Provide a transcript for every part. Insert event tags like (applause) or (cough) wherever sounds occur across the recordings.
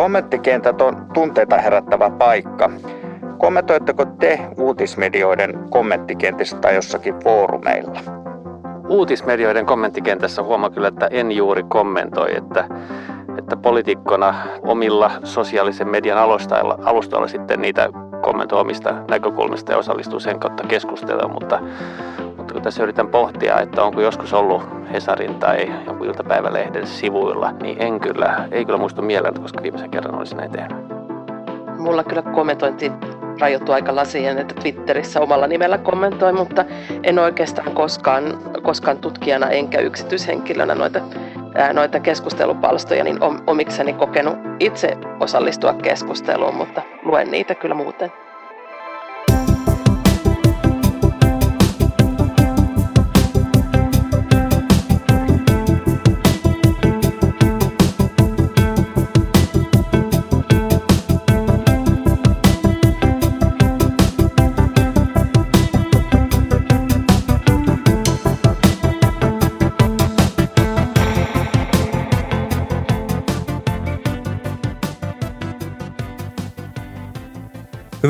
Kommenttikentät on tunteita herättävä paikka. Kommentoitteko te uutismedioiden kommenttikentissä tai jossakin foorumeilla? Uutismedioiden kommenttikentässä huomaa kyllä, että en juuri kommentoi, että, että poliitikkona omilla sosiaalisen median alustoilla, alustoilla sitten niitä kommentoi omista näkökulmista ja osallistuu sen kautta keskusteluun, mutta, mutta kun tässä yritän pohtia, että onko joskus ollut Hesarin tai jonkun iltapäivälehden sivuilla, niin en kyllä, ei kyllä muistu mieleen, koska viimeisen kerran olisin näin tehnyt. Mulla kyllä kommentointi rajoittuu aika lasien, että Twitterissä omalla nimellä kommentoin, mutta en oikeastaan koskaan, koskaan tutkijana enkä yksityishenkilönä noita, ää, noita keskustelupalstoja niin omikseni kokenut itse osallistua keskusteluun, mutta luen niitä kyllä muuten.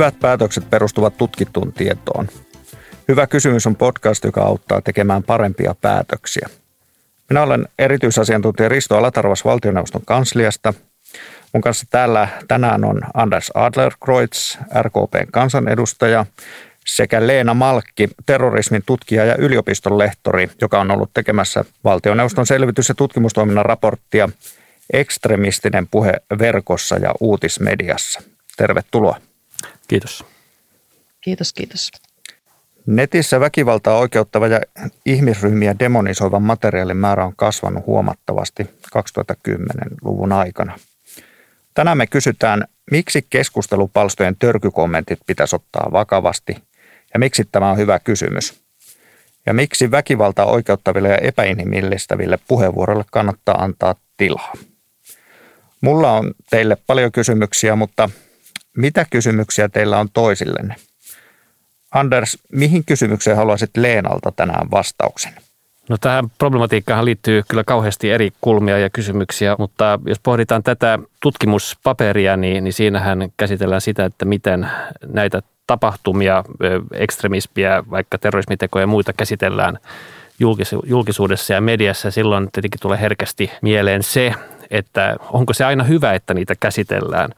Hyvät päätökset perustuvat tutkittuun tietoon. Hyvä kysymys on podcast, joka auttaa tekemään parempia päätöksiä. Minä olen erityisasiantuntija Risto Alatarvas valtioneuvoston kansliasta. Mun kanssa täällä tänään on Anders Adlerkreutz, RKPn kansanedustaja, sekä Leena Malkki, terrorismin tutkija ja yliopiston lehtori, joka on ollut tekemässä valtioneuvoston selvitys- ja tutkimustoiminnan raporttia Ekstremistinen puhe verkossa ja uutismediassa. Tervetuloa. Kiitos. Kiitos, kiitos. Netissä väkivaltaa oikeuttava ja ihmisryhmiä demonisoivan materiaalin määrä on kasvanut huomattavasti 2010-luvun aikana. Tänään me kysytään, miksi keskustelupalstojen törkykommentit pitäisi ottaa vakavasti ja miksi tämä on hyvä kysymys. Ja miksi väkivaltaa oikeuttaville ja epäinhimillistäville puheenvuoroille kannattaa antaa tilaa. Mulla on teille paljon kysymyksiä, mutta mitä kysymyksiä teillä on toisillenne? Anders, mihin kysymykseen haluaisit Leenalta tänään vastauksen? No tähän problematiikkaan liittyy kyllä kauheasti eri kulmia ja kysymyksiä, mutta jos pohditaan tätä tutkimuspaperia, niin, niin siinähän käsitellään sitä, että miten näitä tapahtumia, ekstremismiä, vaikka terrorismitekoja ja muita käsitellään julkisuudessa ja mediassa. Silloin tietenkin tulee herkästi mieleen se, että onko se aina hyvä, että niitä käsitellään.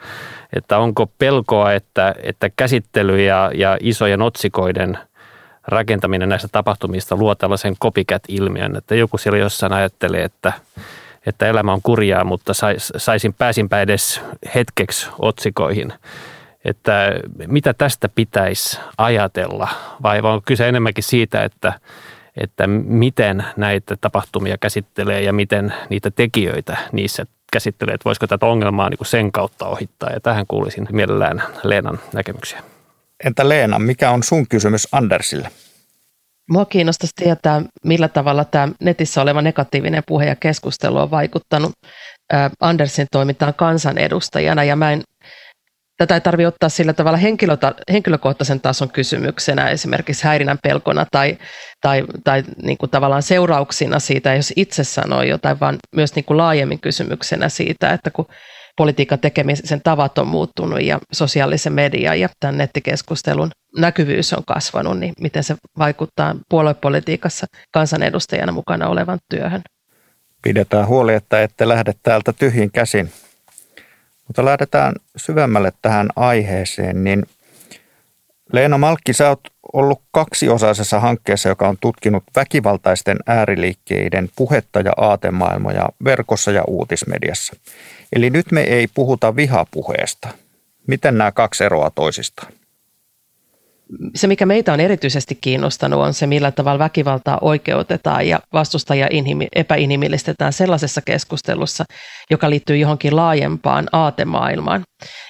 Että onko pelkoa, että, että käsittely ja, ja isojen otsikoiden rakentaminen näistä tapahtumista luo tällaisen copycat-ilmiön, että joku siellä jossain ajattelee, että, että elämä on kurjaa, mutta sais, saisin pääsinpä edes hetkeksi otsikoihin. Että mitä tästä pitäisi ajatella vai on kyse enemmänkin siitä, että, että miten näitä tapahtumia käsittelee ja miten niitä tekijöitä niissä käsittelee, että voisiko tätä ongelmaa niin kuin sen kautta ohittaa. Ja tähän kuulisin mielellään Leenan näkemyksiä. Entä Leena, mikä on sun kysymys Andersille? Mua kiinnostaisi tietää, millä tavalla tämä netissä oleva negatiivinen puhe ja keskustelu on vaikuttanut Andersin toimintaan kansanedustajana. Ja mä en Tätä ei tarvitse ottaa sillä tavalla henkilökohtaisen tason kysymyksenä, esimerkiksi häirinnän pelkona tai, tai, tai niin kuin tavallaan seurauksina siitä, jos itse sanoo jotain, vaan myös niin kuin laajemmin kysymyksenä siitä, että kun politiikan tekemisen tavat on muuttunut ja sosiaalisen median ja tämän nettikeskustelun näkyvyys on kasvanut, niin miten se vaikuttaa puoluepolitiikassa kansanedustajana mukana olevan työhön. Pidetään huoli, että ette lähde täältä tyhjin käsin mutta lähdetään syvemmälle tähän aiheeseen, niin Leena Malkki, sä oot ollut kaksiosaisessa hankkeessa, joka on tutkinut väkivaltaisten ääriliikkeiden puhetta ja aatemaailmoja verkossa ja uutismediassa. Eli nyt me ei puhuta vihapuheesta. Miten nämä kaksi eroa toisistaan? Se, mikä meitä on erityisesti kiinnostanut, on se, millä tavalla väkivaltaa oikeutetaan ja vastustajia epäinhimillistetään sellaisessa keskustelussa, joka liittyy johonkin laajempaan aatemaailmaan.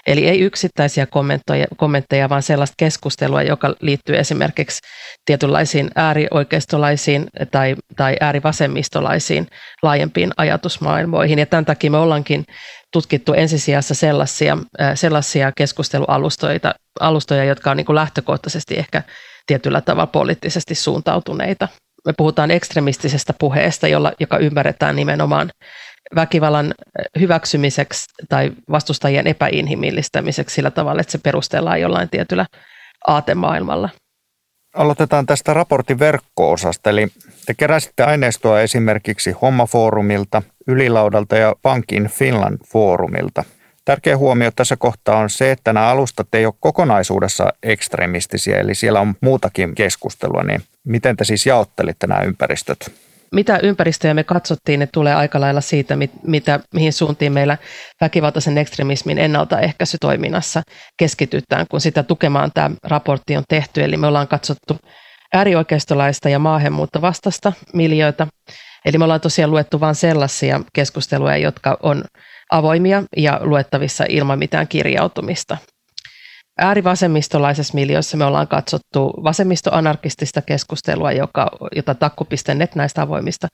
Eli ei yksittäisiä kommentteja, kommentteja, vaan sellaista keskustelua, joka liittyy esimerkiksi tietynlaisiin äärioikeistolaisiin tai, tai äärivasemmistolaisiin laajempiin ajatusmaailmoihin. Ja tämän takia me ollaankin tutkittu ensisijassa sellaisia, sellaisia keskustelualustoja, alustoja, jotka on niin kuin lähtökohtaisesti ehkä tietyllä tavalla poliittisesti suuntautuneita. Me puhutaan ekstremistisestä puheesta, jolla, joka ymmärretään nimenomaan väkivallan hyväksymiseksi tai vastustajien epäinhimillistämiseksi sillä tavalla, että se perustellaan jollain tietyllä aatemaailmalla. Aloitetaan tästä raportin verkko-osasta, eli te keräsitte aineistoa esimerkiksi Hommafoorumilta, Ylilaudalta ja Pankin Finland foorumilta. Tärkeä huomio tässä kohtaa on se, että nämä alustat ei ole kokonaisuudessa ekstremistisiä, eli siellä on muutakin keskustelua, niin miten te siis jaottelitte nämä ympäristöt? mitä ympäristöjä me katsottiin, ne tulee aika lailla siitä, mitä, mihin suuntiin meillä väkivaltaisen ekstremismin ennaltaehkäisytoiminnassa keskitytään, kun sitä tukemaan tämä raportti on tehty. Eli me ollaan katsottu äärioikeistolaista ja maahanmuuttovastasta miljöitä. Eli me ollaan tosiaan luettu vain sellaisia keskusteluja, jotka on avoimia ja luettavissa ilman mitään kirjautumista. Äärivasemmistolaisessa miljöissä me ollaan katsottu vasemmistoanarkistista keskustelua, joka, jota takku.net näistä avoimista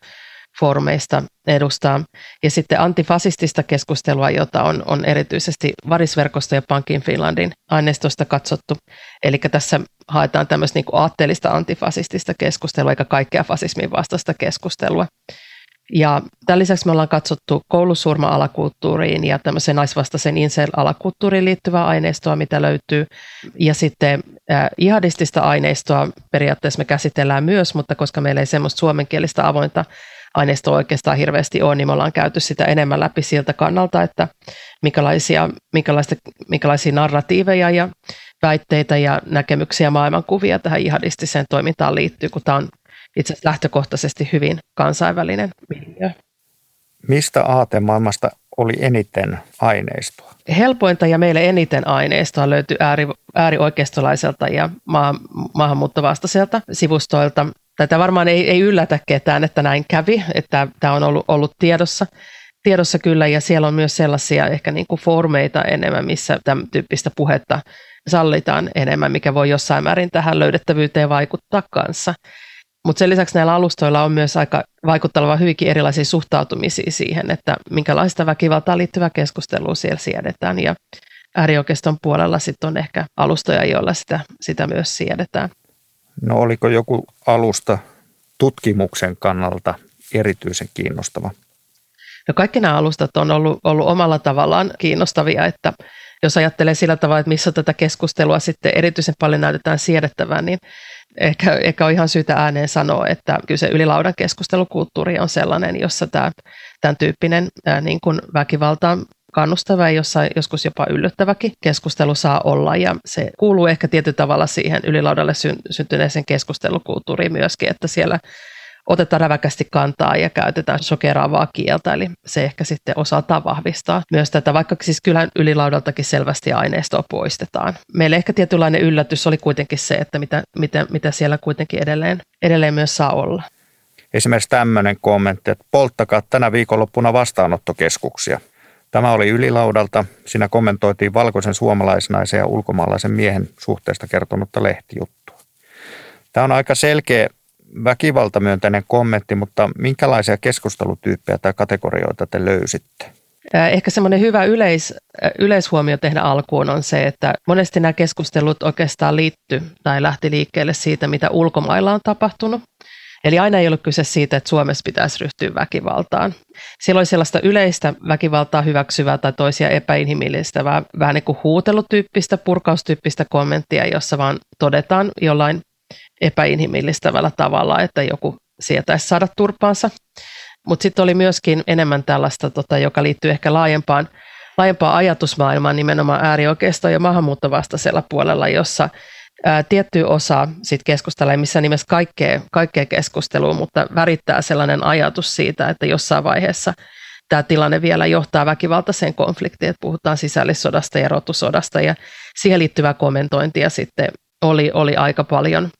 foorumeista edustaa. Ja sitten antifasistista keskustelua, jota on, on erityisesti Varisverkosto ja Pankin Finlandin aineistosta katsottu. Eli tässä haetaan tämmöistä niin aatteellista antifasistista keskustelua, eikä kaikkea fasismin vastaista keskustelua. Ja tämän lisäksi me ollaan katsottu koulusurma-alakulttuuriin ja tämmöiseen naisvastaisen incel-alakulttuuriin liittyvää aineistoa, mitä löytyy. Ja sitten äh, ihadistista aineistoa periaatteessa me käsitellään myös, mutta koska meillä ei semmoista suomenkielistä avointa aineistoa oikeastaan hirveästi ole, niin me ollaan käyty sitä enemmän läpi siltä kannalta, että minkälaisia, minkälaista, minkälaisia narratiiveja ja väitteitä ja näkemyksiä maailmankuvia tähän ihadistiseen toimintaan liittyy, kun tämä on itse asiassa lähtökohtaisesti hyvin kansainvälinen miljö. Mistä aatemaailmasta oli eniten aineistoa? Helpointa ja meille eniten aineistoa löytyi ääri, äärioikeistolaiselta ja maa, maahanmuuttovastaiselta sivustoilta. Tätä varmaan ei, ei yllätä ketään, että näin kävi, että tämä on ollut, ollut tiedossa. Tiedossa kyllä, ja siellä on myös sellaisia ehkä niin kuin foorumeita enemmän, missä tämän tyyppistä puhetta sallitaan enemmän, mikä voi jossain määrin tähän löydettävyyteen vaikuttaa kanssa. Mutta sen lisäksi näillä alustoilla on myös aika vaikuttava hyvinkin erilaisia suhtautumisia siihen, että minkälaista väkivaltaa liittyvää keskustelua siellä siedetään. Ja äärioikeiston puolella sitten on ehkä alustoja, joilla sitä, sitä myös siedetään. No oliko joku alusta tutkimuksen kannalta erityisen kiinnostava? No kaikki nämä alustat on ollut, ollut omalla tavallaan kiinnostavia, että jos ajattelee sillä tavalla, että missä tätä keskustelua sitten erityisen paljon näytetään siedettävän, niin ehkä, ehkä on ihan syytä ääneen sanoa, että kyllä se ylilaudan keskustelukulttuuri on sellainen, jossa tämä, tämän tyyppinen ää, niin kuin väkivalta kannustava ja jossain joskus jopa yllättäväkin keskustelu saa olla. Ja se kuuluu ehkä tietyllä tavalla siihen ylilaudalle syntyneeseen keskustelukulttuuriin myöskin, että siellä otetaan räväkästi kantaa ja käytetään sokeraavaa kieltä, eli se ehkä sitten osaltaan vahvistaa myös tätä, vaikka siis kylän ylilaudaltakin selvästi aineistoa poistetaan. Meille ehkä tietynlainen yllätys oli kuitenkin se, että mitä, mitä, mitä siellä kuitenkin edelleen, edelleen myös saa olla. Esimerkiksi tämmöinen kommentti, että polttakaa tänä viikonloppuna vastaanottokeskuksia. Tämä oli ylilaudalta. Siinä kommentoitiin valkoisen suomalaisnaisen ja ulkomaalaisen miehen suhteesta kertonutta lehtijuttua. Tämä on aika selkeä väkivaltamyönteinen kommentti, mutta minkälaisia keskustelutyyppejä tai kategorioita te löysitte? Ehkä semmoinen hyvä yleis, yleishuomio tehdä alkuun on se, että monesti nämä keskustelut oikeastaan liittyy tai lähti liikkeelle siitä, mitä ulkomailla on tapahtunut. Eli aina ei ollut kyse siitä, että Suomessa pitäisi ryhtyä väkivaltaan. Siellä oli sellaista yleistä väkivaltaa hyväksyvää tai toisia epäinhimillistä, vähän niin kuin huutelutyyppistä, purkaustyyppistä kommenttia, jossa vaan todetaan jollain epäinhimillistävällä tavalla, että joku sietäisi saada turpaansa. Mutta sitten oli myöskin enemmän tällaista, tota, joka liittyy ehkä laajempaan, laajempaan ajatusmaailmaan nimenomaan äärioikeisto ja maahanmuuttovastaisella puolella, jossa ää, tietty osa sit keskustelee missä nimessä kaikkea, kaikkea keskustelua, mutta värittää sellainen ajatus siitä, että jossain vaiheessa tämä tilanne vielä johtaa väkivaltaiseen konfliktiin, että puhutaan sisällissodasta ja rotusodasta ja siihen liittyvää kommentointia sitten oli, oli aika paljon.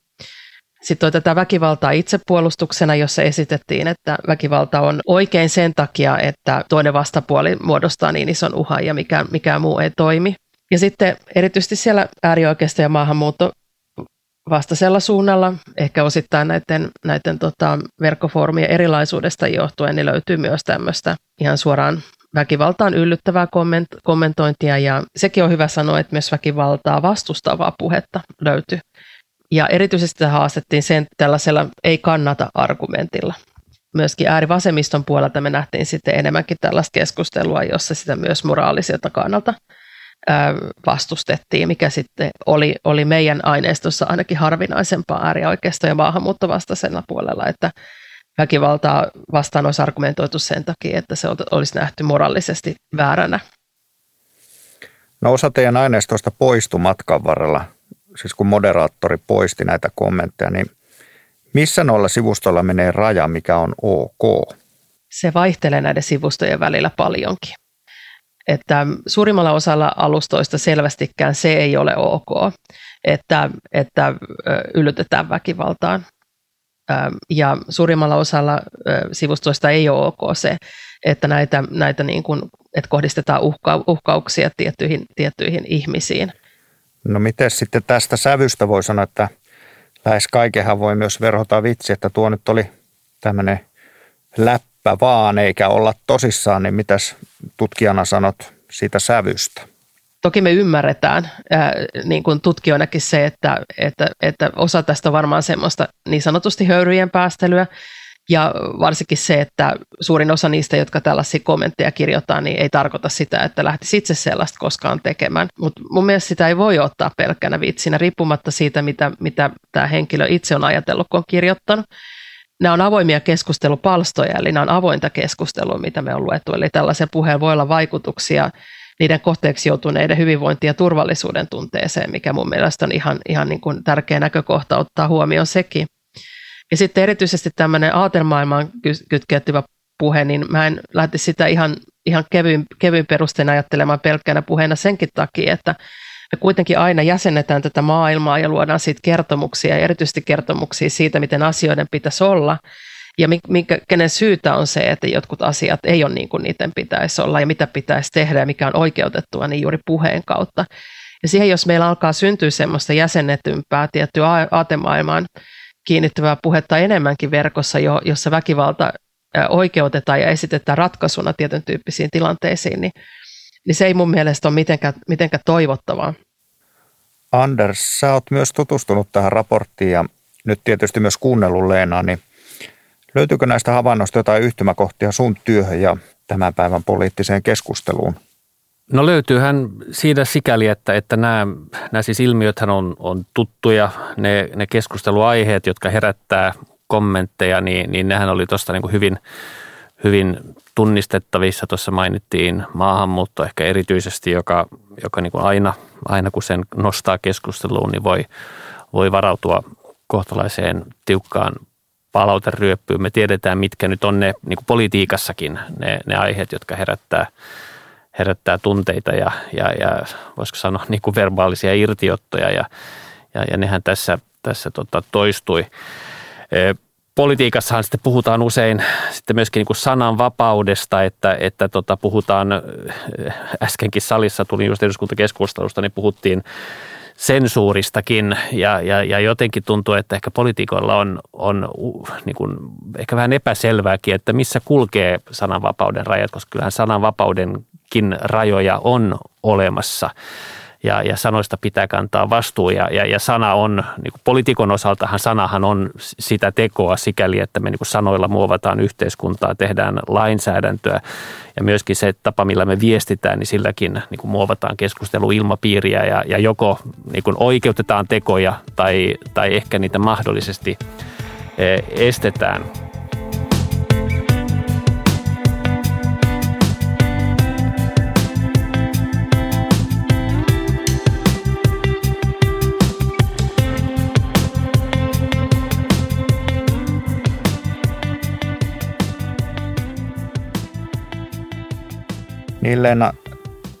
Sitten on tätä väkivaltaa itsepuolustuksena, jossa esitettiin, että väkivalta on oikein sen takia, että toinen vastapuoli muodostaa niin ison uhan ja mikään, mikään muu ei toimi. Ja sitten erityisesti siellä äärioikeista ja maahanmuutto vastaisella suunnalla, ehkä osittain näiden, näiden tota, verkkofoorumien erilaisuudesta johtuen, niin löytyy myös tämmöistä ihan suoraan väkivaltaan yllyttävää komment- kommentointia ja sekin on hyvä sanoa, että myös väkivaltaa vastustavaa puhetta löytyy. Ja erityisesti haastettiin sen tällaisella ei kannata argumentilla. myöskin äärivasemmiston puolelta me nähtiin sitten enemmänkin tällaista keskustelua, jossa sitä myös moraaliselta kannalta vastustettiin, mikä sitten oli, oli meidän aineistossa ainakin harvinaisempaa äärioikeisto- ja maahanmuuttovastaisella puolella, että väkivaltaa vastaan olisi argumentoitu sen takia, että se olisi nähty moraalisesti vääränä. No osa teidän aineistosta poistui matkan varrella, siis kun moderaattori poisti näitä kommentteja, niin missä noilla sivustoilla menee raja, mikä on ok? Se vaihtelee näiden sivustojen välillä paljonkin. Että suurimmalla osalla alustoista selvästikään se ei ole ok, että, että yllytetään väkivaltaan. Ja suurimmalla osalla sivustoista ei ole ok se, että näitä, näitä niin kuin, että kohdistetaan uhka, uhkauksia tiettyihin, tiettyihin ihmisiin. No miten sitten tästä sävystä voi sanoa, että lähes kaikenhan voi myös verhota vitsi, että tuo nyt oli tämmöinen läppä vaan eikä olla tosissaan, niin mitäs tutkijana sanot siitä sävystä? Toki me ymmärretään ää, niin kuin tutkijoinakin se, että, että, että osa tästä on varmaan semmoista niin sanotusti höyryjen päästelyä, ja varsinkin se, että suurin osa niistä, jotka tällaisia kommentteja kirjoittaa, niin ei tarkoita sitä, että lähtisi itse sellaista koskaan tekemään. Mutta mun mielestä sitä ei voi ottaa pelkkänä vitsinä, riippumatta siitä, mitä, mitä tämä henkilö itse on ajatellut, kun on kirjoittanut. Nämä on avoimia keskustelupalstoja, eli nämä on avointa keskustelua, mitä me on luettu. Eli tällaisen puheen voi olla vaikutuksia niiden kohteeksi joutuneiden hyvinvointi- ja turvallisuuden tunteeseen, mikä mun mielestä on ihan, ihan niin kuin tärkeä näkökohta ottaa huomioon sekin. Ja sitten erityisesti tämmöinen aatemaailmaan kytkeytyvä puhe, niin mä en lähti sitä ihan, ihan kevyin, kevyin perustein ajattelemaan pelkkänä puheena senkin takia, että me kuitenkin aina jäsennetään tätä maailmaa ja luodaan siitä kertomuksia ja erityisesti kertomuksia siitä, miten asioiden pitäisi olla. Ja mikä, kenen syytä on se, että jotkut asiat ei ole niin kuin niiden pitäisi olla ja mitä pitäisi tehdä ja mikä on oikeutettua, niin juuri puheen kautta. Ja siihen, jos meillä alkaa syntyä semmoista jäsennetympää tiettyä aatemaailmaan kiinnittyvää puhetta enemmänkin verkossa, jo, jossa väkivalta oikeutetaan ja esitetään ratkaisuna tietyn tyyppisiin tilanteisiin, niin, niin se ei mun mielestä ole mitenkään, mitenkään toivottavaa. Anders, sä oot myös tutustunut tähän raporttiin ja nyt tietysti myös kuunnellut Leenaa, niin löytyykö näistä havainnoista jotain yhtymäkohtia sun työhön ja tämän päivän poliittiseen keskusteluun? No löytyyhän siitä sikäli, että, että nämä, nämä siis ilmiöthän on, on tuttuja, ne, ne keskusteluaiheet, jotka herättää kommentteja, niin, niin nehän oli tuosta niin hyvin, hyvin tunnistettavissa. Tuossa mainittiin maahanmuutto ehkä erityisesti, joka, joka niin kuin aina, aina kun sen nostaa keskusteluun, niin voi, voi varautua kohtalaiseen tiukkaan palauteryöppyyn. Me tiedetään, mitkä nyt on ne niin kuin politiikassakin ne, ne aiheet, jotka herättää – herättää tunteita ja, ja, ja voisiko sanoa niin kuin verbaalisia irtiottoja ja, ja, ja nehän tässä, tässä tota toistui. Politiikassahan sitten puhutaan usein sitten myöskin niin sananvapaudesta, että, että tota, puhutaan, äskenkin salissa tuli just eduskuntakeskustelusta, niin puhuttiin sensuuristakin. Ja, ja, ja jotenkin tuntuu, että ehkä poliitikoilla on, on niin kuin, ehkä vähän epäselvääkin, että missä kulkee sananvapauden rajat, koska kyllähän sananvapauden joitakin rajoja on olemassa ja, ja sanoista pitää kantaa vastuu. Ja, ja, ja sana on, niin kuin poliitikon osaltahan sanahan on sitä tekoa sikäli, että me niin kuin sanoilla muovataan yhteiskuntaa, tehdään lainsäädäntöä. Ja myöskin se tapa, millä me viestitään, niin silläkin niin kuin muovataan keskusteluilmapiiriä. Ja, ja joko niin kuin oikeutetaan tekoja tai, tai ehkä niitä mahdollisesti eh, estetään. Niin Leena,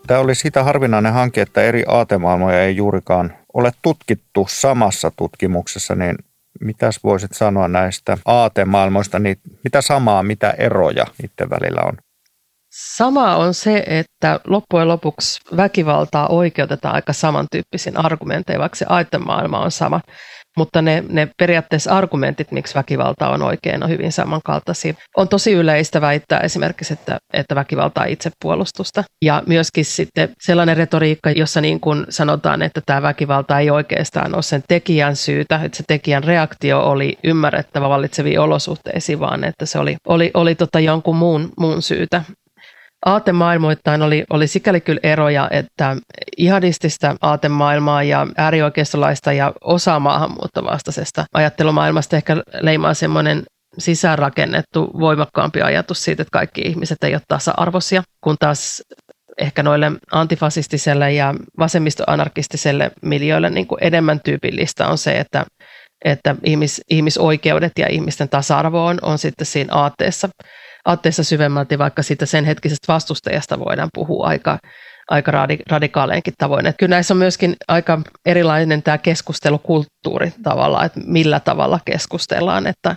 tämä oli sitä harvinainen hanke, että eri aatemaailmoja ei juurikaan ole tutkittu samassa tutkimuksessa, niin mitäs voisit sanoa näistä aatemaailmoista, niin mitä samaa, mitä eroja niiden välillä on? Sama on se, että loppujen lopuksi väkivaltaa oikeutetaan aika samantyyppisin argumentein, vaikka se aatemaailma on sama. Mutta ne, ne periaatteessa argumentit, miksi väkivalta on oikein, on hyvin samankaltaisia. On tosi yleistä väittää esimerkiksi, että, että väkivalta on itsepuolustusta. Ja myöskin sitten sellainen retoriikka, jossa niin kuin sanotaan, että tämä väkivalta ei oikeastaan ole sen tekijän syytä, että se tekijän reaktio oli ymmärrettävä vallitseviin olosuhteisiin, vaan että se oli, oli, oli tota jonkun muun, muun syytä aatemaailmoittain oli, oli sikäli kyllä eroja, että ihadistista aatemaailmaa ja äärioikeistolaista ja osa maahanmuuttovastaisesta ajattelumaailmasta ehkä leimaa semmoinen sisäänrakennettu voimakkaampi ajatus siitä, että kaikki ihmiset ei ole tasa-arvoisia, kun taas ehkä noille antifasistiselle ja vasemmistoanarkistiselle miljöille niin kuin enemmän tyypillistä on se, että, että ihmis, ihmisoikeudet ja ihmisten tasa-arvo on, on sitten siinä aatteessa aatteessa syvemmälti, vaikka siitä sen hetkisestä vastustajasta voidaan puhua aika, aika radikaaleenkin tavoin. Että kyllä näissä on myöskin aika erilainen tämä keskustelukulttuuri tavallaan, että millä tavalla keskustellaan, että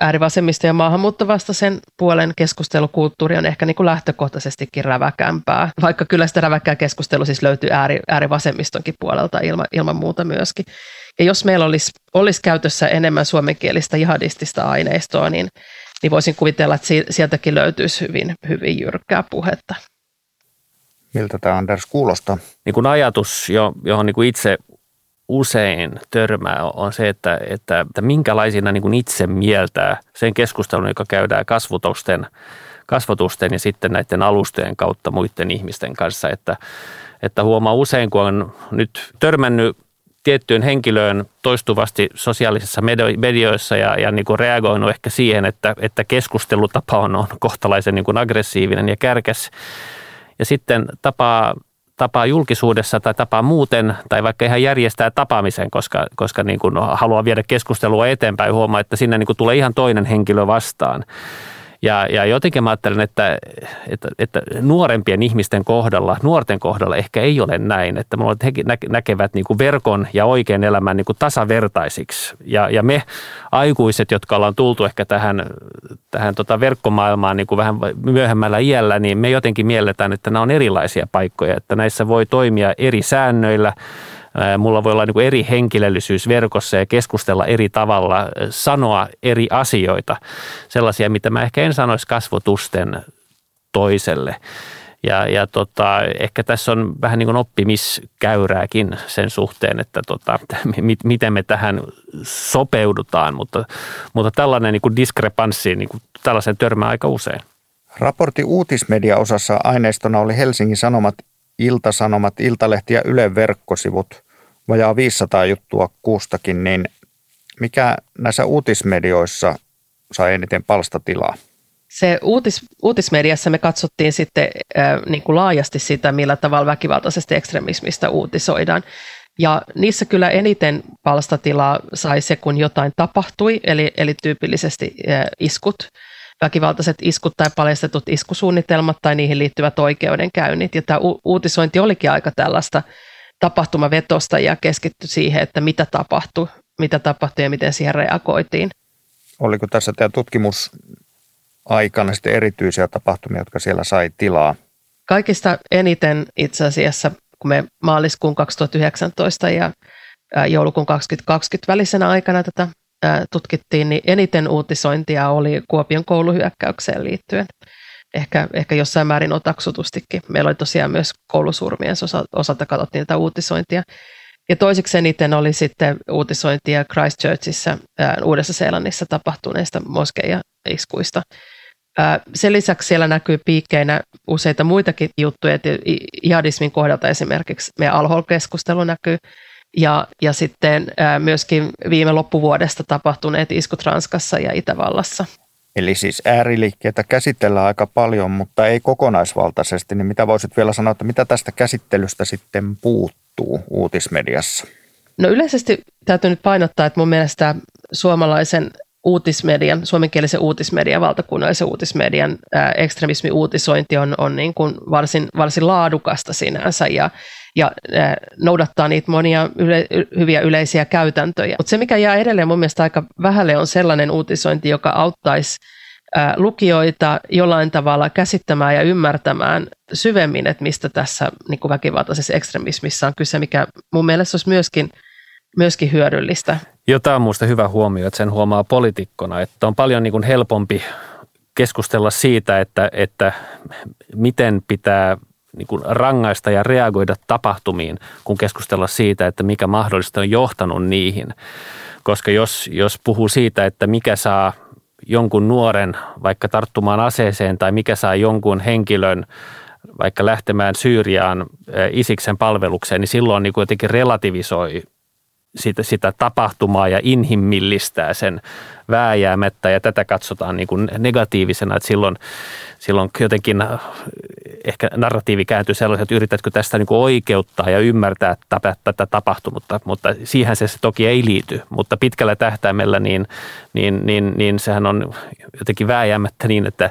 äärivasemmista ja maahanmuuttovastaisen puolen keskustelukulttuuri on ehkä niin kuin lähtökohtaisestikin räväkämpää, vaikka kyllä sitä räväkkää keskustelua siis löytyy ääri, äärivasemmistonkin puolelta ilman, ilman muuta myöskin. Ja jos meillä olisi, olisi käytössä enemmän suomenkielistä jihadistista aineistoa, niin niin voisin kuvitella, että sieltäkin löytyisi hyvin, hyvin jyrkkää puhetta. Miltä tämä Anders kuulostaa? Niin kuin ajatus, johon niin kuin itse usein törmää, on se, että, että, että minkälaisina niin kuin itse mieltää sen keskustelun, joka käydään kasvotusten, kasvotusten ja sitten näiden alustojen kautta muiden ihmisten kanssa. Että, että huomaa usein, kun on nyt törmännyt tiettyyn henkilöön toistuvasti sosiaalisissa medioissa ja, ja niin kuin reagoinut ehkä siihen, että, että keskustelutapa on, on kohtalaisen niin kuin aggressiivinen ja kärkäs. Ja sitten tapaa, tapaa julkisuudessa tai tapaa muuten tai vaikka ihan järjestää tapaamisen, koska, koska niin kuin haluaa viedä keskustelua eteenpäin, huomaa, että sinne niin kuin tulee ihan toinen henkilö vastaan. Ja, ja jotenkin mä ajattelen, että, että, että nuorempien ihmisten kohdalla, nuorten kohdalla ehkä ei ole näin, että mulla he näkevät niin kuin verkon ja oikean elämän niin kuin tasavertaisiksi. Ja, ja me aikuiset, jotka ollaan tultu ehkä tähän, tähän tota verkkomaailmaan niin kuin vähän myöhemmällä iällä, niin me jotenkin mielletään, että nämä on erilaisia paikkoja, että näissä voi toimia eri säännöillä – Mulla voi olla niin kuin eri henkilöllisyys verkossa ja keskustella eri tavalla, sanoa eri asioita, sellaisia, mitä mä ehkä en sanoisi kasvotusten toiselle. Ja, ja tota, ehkä tässä on vähän niin kuin oppimiskäyrääkin sen suhteen, että tota, (laughs) miten me tähän sopeudutaan, mutta, mutta tällainen niin kuin diskrepanssi, niin kuin tällaisen törmää aika usein. Raportti uutismedia-osassa aineistona oli Helsingin Sanomat, Iltasanomat, Iltalehti ja Yle verkkosivut vajaa 500 juttua kustakin, niin mikä näissä uutismedioissa sai eniten palstatilaa? Se uutis, uutismediassa me katsottiin sitten äh, niin kuin laajasti sitä, millä tavalla väkivaltaisesta ekstremismistä uutisoidaan. Ja niissä kyllä eniten palstatilaa sai se, kun jotain tapahtui, eli, eli tyypillisesti äh, iskut, väkivaltaiset iskut tai paljastetut iskusuunnitelmat tai niihin liittyvät oikeudenkäynnit. Ja tämä u- uutisointi olikin aika tällaista tapahtumavetosta ja keskitty siihen, että mitä tapahtui, mitä tapahtui ja miten siihen reagoitiin. Oliko tässä tämä tutkimus aikana sitten erityisiä tapahtumia, jotka siellä sai tilaa? Kaikista eniten itse asiassa, kun me maaliskuun 2019 ja joulukuun 2020 välisenä aikana tätä tutkittiin, niin eniten uutisointia oli Kuopion kouluhyökkäykseen liittyen ehkä, ehkä jossain määrin otaksutustikin. Meillä oli tosiaan myös koulusurmien osalta katsottiin tätä uutisointia. Ja toiseksi eniten oli sitten uutisointia Christchurchissa Uudessa-Seelannissa tapahtuneista moskeija-iskuista. Sen lisäksi siellä näkyy piikkeinä useita muitakin juttuja, että jihadismin kohdalta esimerkiksi meidän alhol-keskustelu näkyy, ja, ja sitten myöskin viime loppuvuodesta tapahtuneet iskut Ranskassa ja Itävallassa. Eli siis ääriliikkeitä käsitellään aika paljon, mutta ei kokonaisvaltaisesti. Niin mitä voisit vielä sanoa, että mitä tästä käsittelystä sitten puuttuu uutismediassa? No yleisesti täytyy nyt painottaa, että mun mielestä suomalaisen uutismedian, suomenkielisen uutismedian, valtakunnallisen uutismedian ää, ekstremismi-uutisointi on, on niin kuin varsin, varsin laadukasta sinänsä ja, ja noudattaa niitä monia yle, hyviä yleisiä käytäntöjä. Mutta se, mikä jää edelleen mun mielestä aika vähälle, on sellainen uutisointi, joka auttaisi lukijoita jollain tavalla käsittämään ja ymmärtämään syvemmin, että mistä tässä niin kuin väkivaltaisessa ekstremismissa on kyse, mikä mun mielestä olisi myöskin, myöskin hyödyllistä. Tämä on minusta hyvä huomio, että sen huomaa poliitikkona, että on paljon niin kuin helpompi keskustella siitä, että, että miten pitää niin kuin rangaista ja reagoida tapahtumiin, kun keskustella siitä, että mikä mahdollista on johtanut niihin. Koska jos, jos puhuu siitä, että mikä saa jonkun nuoren vaikka tarttumaan aseeseen tai mikä saa jonkun henkilön vaikka lähtemään Syyriaan Isiksen palvelukseen, niin silloin niin kuin jotenkin relativisoi sitä, sitä tapahtumaa ja inhimillistää sen vääjäämättä. Ja tätä katsotaan niin kuin negatiivisena, että silloin, silloin jotenkin ehkä narratiivi kääntyy sellaiset, että yritätkö tästä niin kuin oikeuttaa ja ymmärtää tätä tapahtunutta, mutta siihen se toki ei liity, mutta pitkällä tähtäimellä niin, niin, niin, niin sehän on jotenkin vääjäämättä niin, että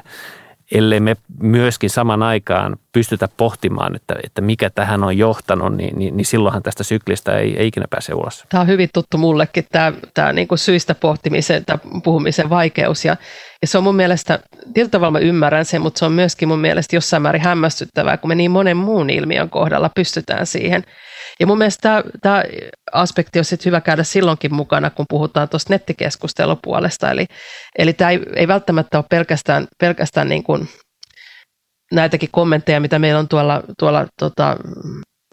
ellei me myöskin saman aikaan pystytä pohtimaan, että, että mikä tähän on johtanut, niin, niin, niin silloinhan tästä syklistä ei, ei ikinä pääse ulos. Tämä on hyvin tuttu mullekin, tämä, tämä niin kuin syistä pohtimisen tai puhumisen vaikeus. Ja, ja se on mun mielestä, tietyllä tavalla mä ymmärrän sen, mutta se on myöskin mun mielestä jossain määrin hämmästyttävää, kun me niin monen muun ilmiön kohdalla pystytään siihen – ja mun mielestä tämä, aspekti on sitten hyvä käydä silloinkin mukana, kun puhutaan tuosta nettikeskustelupuolesta. Eli, eli tämä ei, ei välttämättä ole pelkästään, pelkästään niin kuin näitäkin kommentteja, mitä meillä on tuolla, tuolla tota,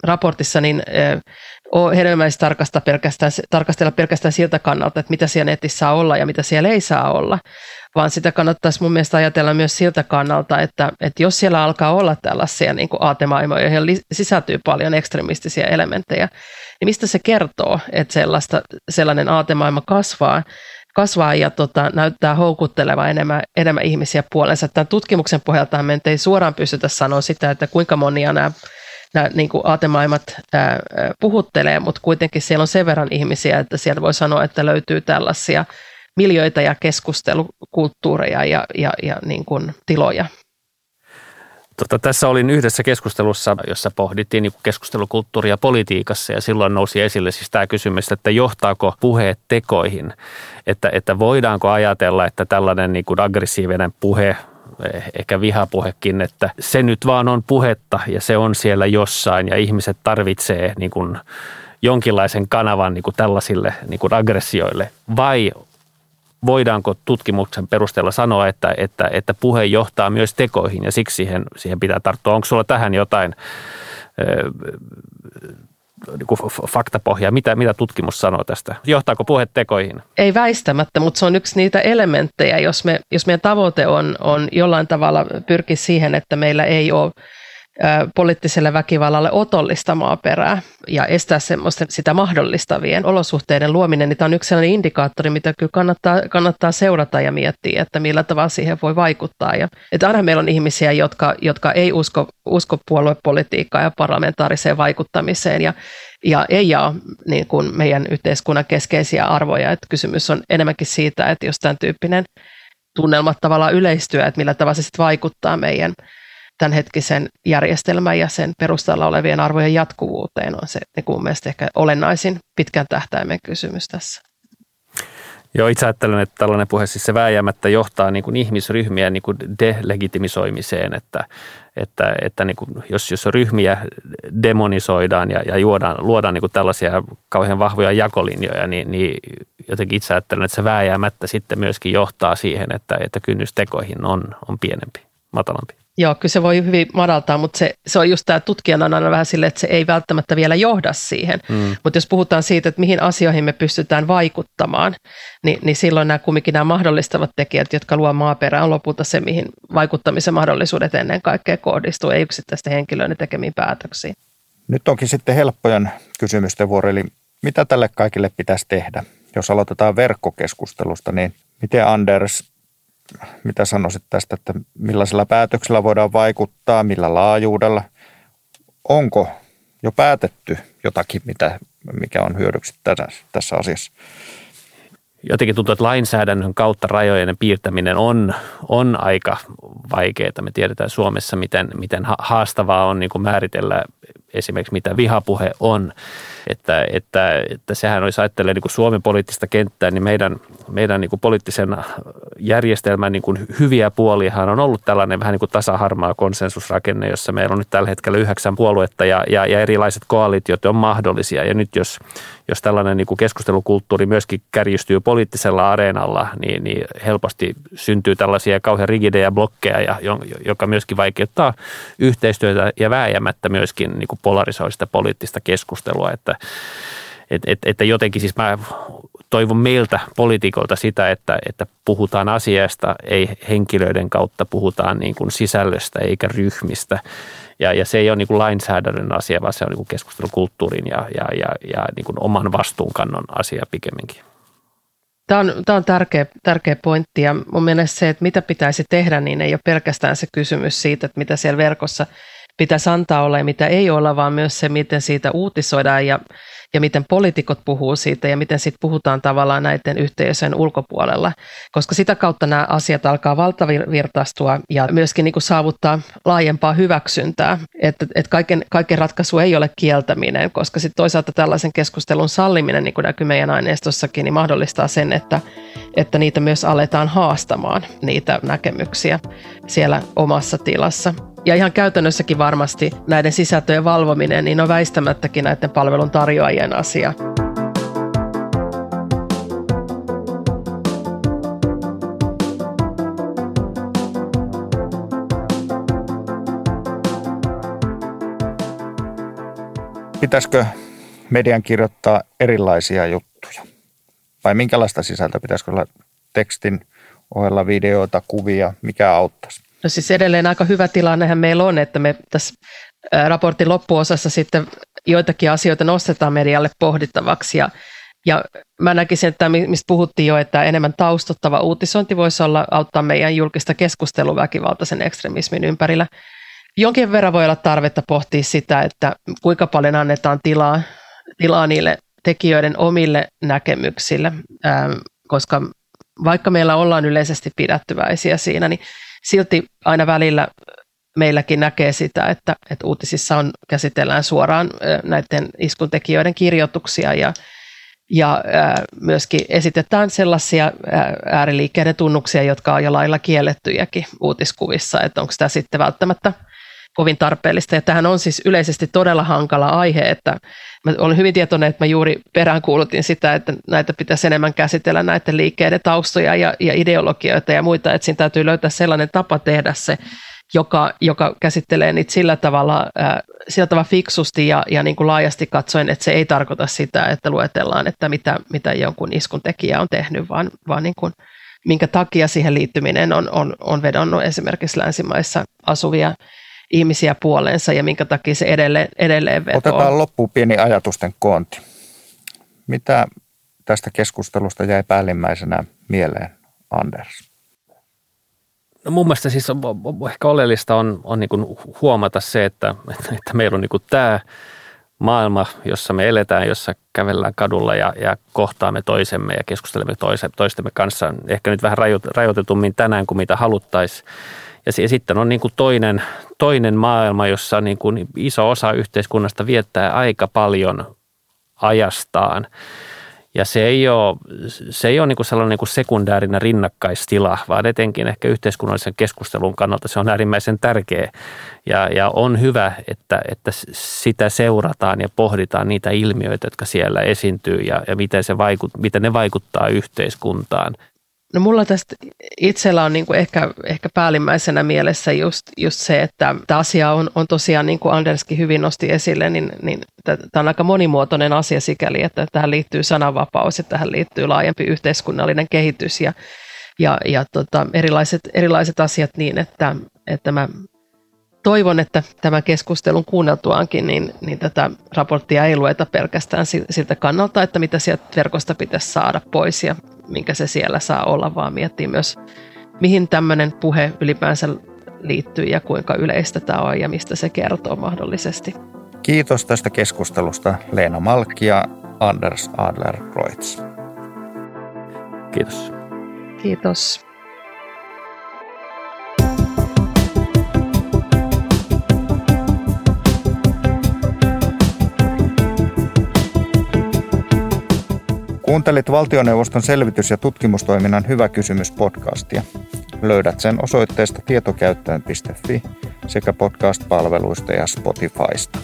raportissa, niin ole hedelmällistä tarkastaa pelkästään, tarkastella pelkästään siltä kannalta, että mitä siellä netissä saa olla ja mitä siellä ei saa olla, vaan sitä kannattaisi mun mielestä ajatella myös siltä kannalta, että, että jos siellä alkaa olla tällaisia niin kuin aatemaailmoja, joihin sisältyy paljon ekstremistisiä elementtejä, niin mistä se kertoo, että sellaista, sellainen aatemaailma kasvaa, kasvaa ja tota, näyttää houkutteleva enemmän, enemmän ihmisiä puolensa. Tämän tutkimuksen pohjalta me ei suoraan pystytä sanoa sitä, että kuinka monia nämä nämä niin kuin aatemaailmat ää, puhuttelee, mutta kuitenkin siellä on sen verran ihmisiä, että sieltä voi sanoa, että löytyy tällaisia miljöitä ja keskustelukulttuureja ja, ja, ja niin kuin tiloja. Tota, tässä olin yhdessä keskustelussa, jossa pohdittiin niin keskustelukulttuuria politiikassa ja silloin nousi esille siis tämä kysymys, että johtaako puheet tekoihin, että, että voidaanko ajatella, että tällainen niin kuin aggressiivinen puhe ehkä vihapuhekin, että se nyt vaan on puhetta ja se on siellä jossain ja ihmiset tarvitsee niin kuin jonkinlaisen kanavan niin kuin tällaisille niin kuin aggressioille vai voidaanko tutkimuksen perusteella sanoa, että, että, että puhe johtaa myös tekoihin ja siksi siihen, siihen pitää tarttua. Onko sulla tähän jotain niin faktapohjaa? Mitä, mitä tutkimus sanoo tästä? Johtaako puhe tekoihin? Ei väistämättä, mutta se on yksi niitä elementtejä, jos, me, jos meidän tavoite on, on jollain tavalla pyrkiä siihen, että meillä ei ole poliittiselle väkivallalle otollista maaperää ja estää semmoista sitä mahdollistavien olosuhteiden luominen, niin tämä on yksi sellainen indikaattori, mitä kyllä kannattaa, kannattaa seurata ja miettiä, että millä tavalla siihen voi vaikuttaa. Ja, että aina meillä on ihmisiä, jotka, jotka ei usko, usko puoluepolitiikkaan ja parlamentaariseen vaikuttamiseen ja, ja ei jaa niin kuin meidän yhteiskunnan keskeisiä arvoja. Että kysymys on enemmänkin siitä, että jos tämän tyyppinen tunnelma tavallaan yleistyy, että millä tavalla se sitten vaikuttaa meidän tämänhetkisen järjestelmän ja sen perustalla olevien arvojen jatkuvuuteen on se niin kuin mielestäni ehkä olennaisin pitkän tähtäimen kysymys tässä. Joo, itse ajattelen, että tällainen puhe siis se vääjäämättä johtaa niin kuin ihmisryhmien niin kuin delegitimisoimiseen, että, että, että niin kuin jos, jos ryhmiä demonisoidaan ja, ja juodaan, luodaan niin kuin tällaisia kauhean vahvoja jakolinjoja, niin, niin jotenkin itse ajattelen, että se vääjäämättä sitten myöskin johtaa siihen, että, että kynnys tekoihin on, on pienempi, matalampi. Joo, kyllä se voi hyvin madaltaa, mutta se, se on just tämä tutkijan on aina vähän silleen, että se ei välttämättä vielä johda siihen. Mm. Mutta jos puhutaan siitä, että mihin asioihin me pystytään vaikuttamaan, niin, niin silloin nämä kumminkin nämä mahdollistavat tekijät, jotka luo maaperää, on lopulta se, mihin vaikuttamisen mahdollisuudet ennen kaikkea kohdistuu, ei yksittäisten henkilöiden tekemiin päätöksiin. Nyt onkin sitten helppojen kysymysten vuoro, eli mitä tälle kaikille pitäisi tehdä? Jos aloitetaan verkkokeskustelusta, niin miten Anders mitä sanoisit tästä, että millaisella päätöksellä voidaan vaikuttaa, millä laajuudella? Onko jo päätetty jotakin, mitä, mikä on hyödyksi tässä, asiassa? Jotenkin tuntuu, että lainsäädännön kautta rajojen piirtäminen on, on aika vaikeaa. Me tiedetään Suomessa, miten, miten haastavaa on niin kuin määritellä esimerkiksi, mitä vihapuhe on. Että, että, että sehän olisi ajattelee niin kuin Suomen poliittista kenttää, niin meidän meidän niin kuin poliittisen järjestelmän niin kuin hyviä puoliahan on ollut tällainen vähän niin kuin tasaharmaa konsensusrakenne, jossa meillä on nyt tällä hetkellä yhdeksän puoluetta ja, ja, ja erilaiset koalitiot on mahdollisia. Ja nyt jos, jos tällainen niin kuin keskustelukulttuuri myöskin kärjistyy poliittisella areenalla, niin, niin helposti syntyy tällaisia kauhean rigidejä blokkeja, ja, joka myöskin vaikeuttaa yhteistyötä ja vääjäämättä myöskin niin kuin polarisoi sitä poliittista keskustelua, että että et, että jotenkin siis mä toivon meiltä poliitikolta sitä, että, että puhutaan asiasta, ei henkilöiden kautta, puhutaan niin kuin sisällöstä eikä ryhmistä. Ja, ja se ei ole niin kuin lainsäädännön asia, vaan se on niin kuin keskustelukulttuurin ja, ja, ja, ja niin kuin oman vastuunkannon asia pikemminkin. Tämä on, tämä on tärkeä, tärkeä pointti ja mun mielestä se, että mitä pitäisi tehdä, niin ei ole pelkästään se kysymys siitä, että mitä siellä verkossa pitäisi antaa olla ja mitä ei olla, vaan myös se, miten siitä uutisoidaan ja ja miten poliitikot puhuu siitä ja miten sitten puhutaan tavallaan näiden yhteisöjen ulkopuolella, koska sitä kautta nämä asiat alkaa valtavirtaistua ja myöskin niin kuin saavuttaa laajempaa hyväksyntää, että, että kaiken, kaiken ratkaisu ei ole kieltäminen, koska sitten toisaalta tällaisen keskustelun salliminen, niin kuin näkyy meidän aineistossakin, niin mahdollistaa sen, että, että niitä myös aletaan haastamaan, niitä näkemyksiä siellä omassa tilassa. Ja ihan käytännössäkin varmasti näiden sisältöjen valvominen niin on väistämättäkin näiden palvelun tarjoajien asia. Pitäisikö median kirjoittaa erilaisia juttuja? Vai minkälaista sisältöä? Pitäisikö olla tekstin ohella videoita, kuvia? Mikä auttaisi? No siis edelleen aika hyvä tilannehan meillä on, että me tässä raportin loppuosassa sitten joitakin asioita nostetaan medialle pohdittavaksi ja ja mä näkisin, että mistä puhuttiin jo, että enemmän taustottava uutisointi voisi olla auttaa meidän julkista keskustelua väkivaltaisen ekstremismin ympärillä. Jonkin verran voi olla tarvetta pohtia sitä, että kuinka paljon annetaan tilaa, tilaa niille tekijöiden omille näkemyksille, koska vaikka meillä ollaan yleisesti pidättyväisiä siinä, niin silti aina välillä meilläkin näkee sitä, että, että uutisissa on, käsitellään suoraan näiden iskuntekijöiden kirjoituksia ja, ja myöskin esitetään sellaisia ääriliikkeiden tunnuksia, jotka on jo lailla kiellettyjäkin uutiskuvissa, että onko tämä sitten välttämättä kovin tarpeellista. Ja tähän on siis yleisesti todella hankala aihe, että mä olen hyvin tietoinen, että mä juuri peräänkuulutin sitä, että näitä pitäisi enemmän käsitellä näiden liikkeiden taustoja ja, ja ideologioita ja muita, että siinä täytyy löytää sellainen tapa tehdä se, joka, joka käsittelee niitä sillä tavalla, äh, sillä tavalla fiksusti ja, ja niin kuin laajasti katsoen, että se ei tarkoita sitä, että luetellaan, että mitä, mitä jonkun iskun tekijä on tehnyt, vaan, vaan niin kuin, minkä takia siihen liittyminen on, on, on vedonnut esimerkiksi länsimaissa asuvia ihmisiä puoleensa ja minkä takia se edelleen, edelleen vetoo. Otetaan loppuun pieni ajatusten koonti. Mitä tästä keskustelusta jäi päällimmäisenä mieleen, Anders? No mun mielestä siis on, ehkä oleellista on, on niin huomata se, että, että meillä on niin tämä maailma, jossa me eletään, jossa kävellään kadulla ja, ja kohtaamme toisemme ja keskustelemme toise, toistemme kanssa. Ehkä nyt vähän rajoitetummin tänään kuin mitä haluttaisiin. Ja sitten on niin kuin toinen, toinen maailma, jossa niin kuin iso osa yhteiskunnasta viettää aika paljon ajastaan. Ja se ei ole, se ei ole niin kuin sellainen niin kuin sekundäärinen rinnakkaistila, vaan etenkin ehkä yhteiskunnallisen keskustelun kannalta se on äärimmäisen tärkeä. Ja, ja on hyvä, että, että sitä seurataan ja pohditaan niitä ilmiöitä, jotka siellä esiintyy ja, ja miten, se vaikut, miten ne vaikuttaa yhteiskuntaan. No mulla tästä itsellä on niin kuin ehkä, ehkä päällimmäisenä mielessä just, just se, että tämä asia on, on tosiaan, niin kuin Anderskin hyvin nosti esille, niin, niin tämä on aika monimuotoinen asia sikäli, että tähän liittyy sananvapaus ja tähän liittyy laajempi yhteiskunnallinen kehitys ja, ja, ja tota, erilaiset, erilaiset asiat niin, että, että mä toivon, että tämän keskustelun kuunneltuaankin, niin, niin tätä raporttia ei lueta pelkästään siltä kannalta, että mitä sieltä verkosta pitäisi saada pois ja minkä se siellä saa olla, vaan miettii myös, mihin tämmöinen puhe ylipäänsä liittyy ja kuinka yleistä tämä on ja mistä se kertoo mahdollisesti. Kiitos tästä keskustelusta Leena Malkki ja Anders Adler-Kreutz. Kiitos. Kiitos. Kuuntelit valtioneuvoston selvitys- ja tutkimustoiminnan Hyvä kysymys podcastia. Löydät sen osoitteesta tietokäyttöön.fi sekä podcast-palveluista ja Spotifysta.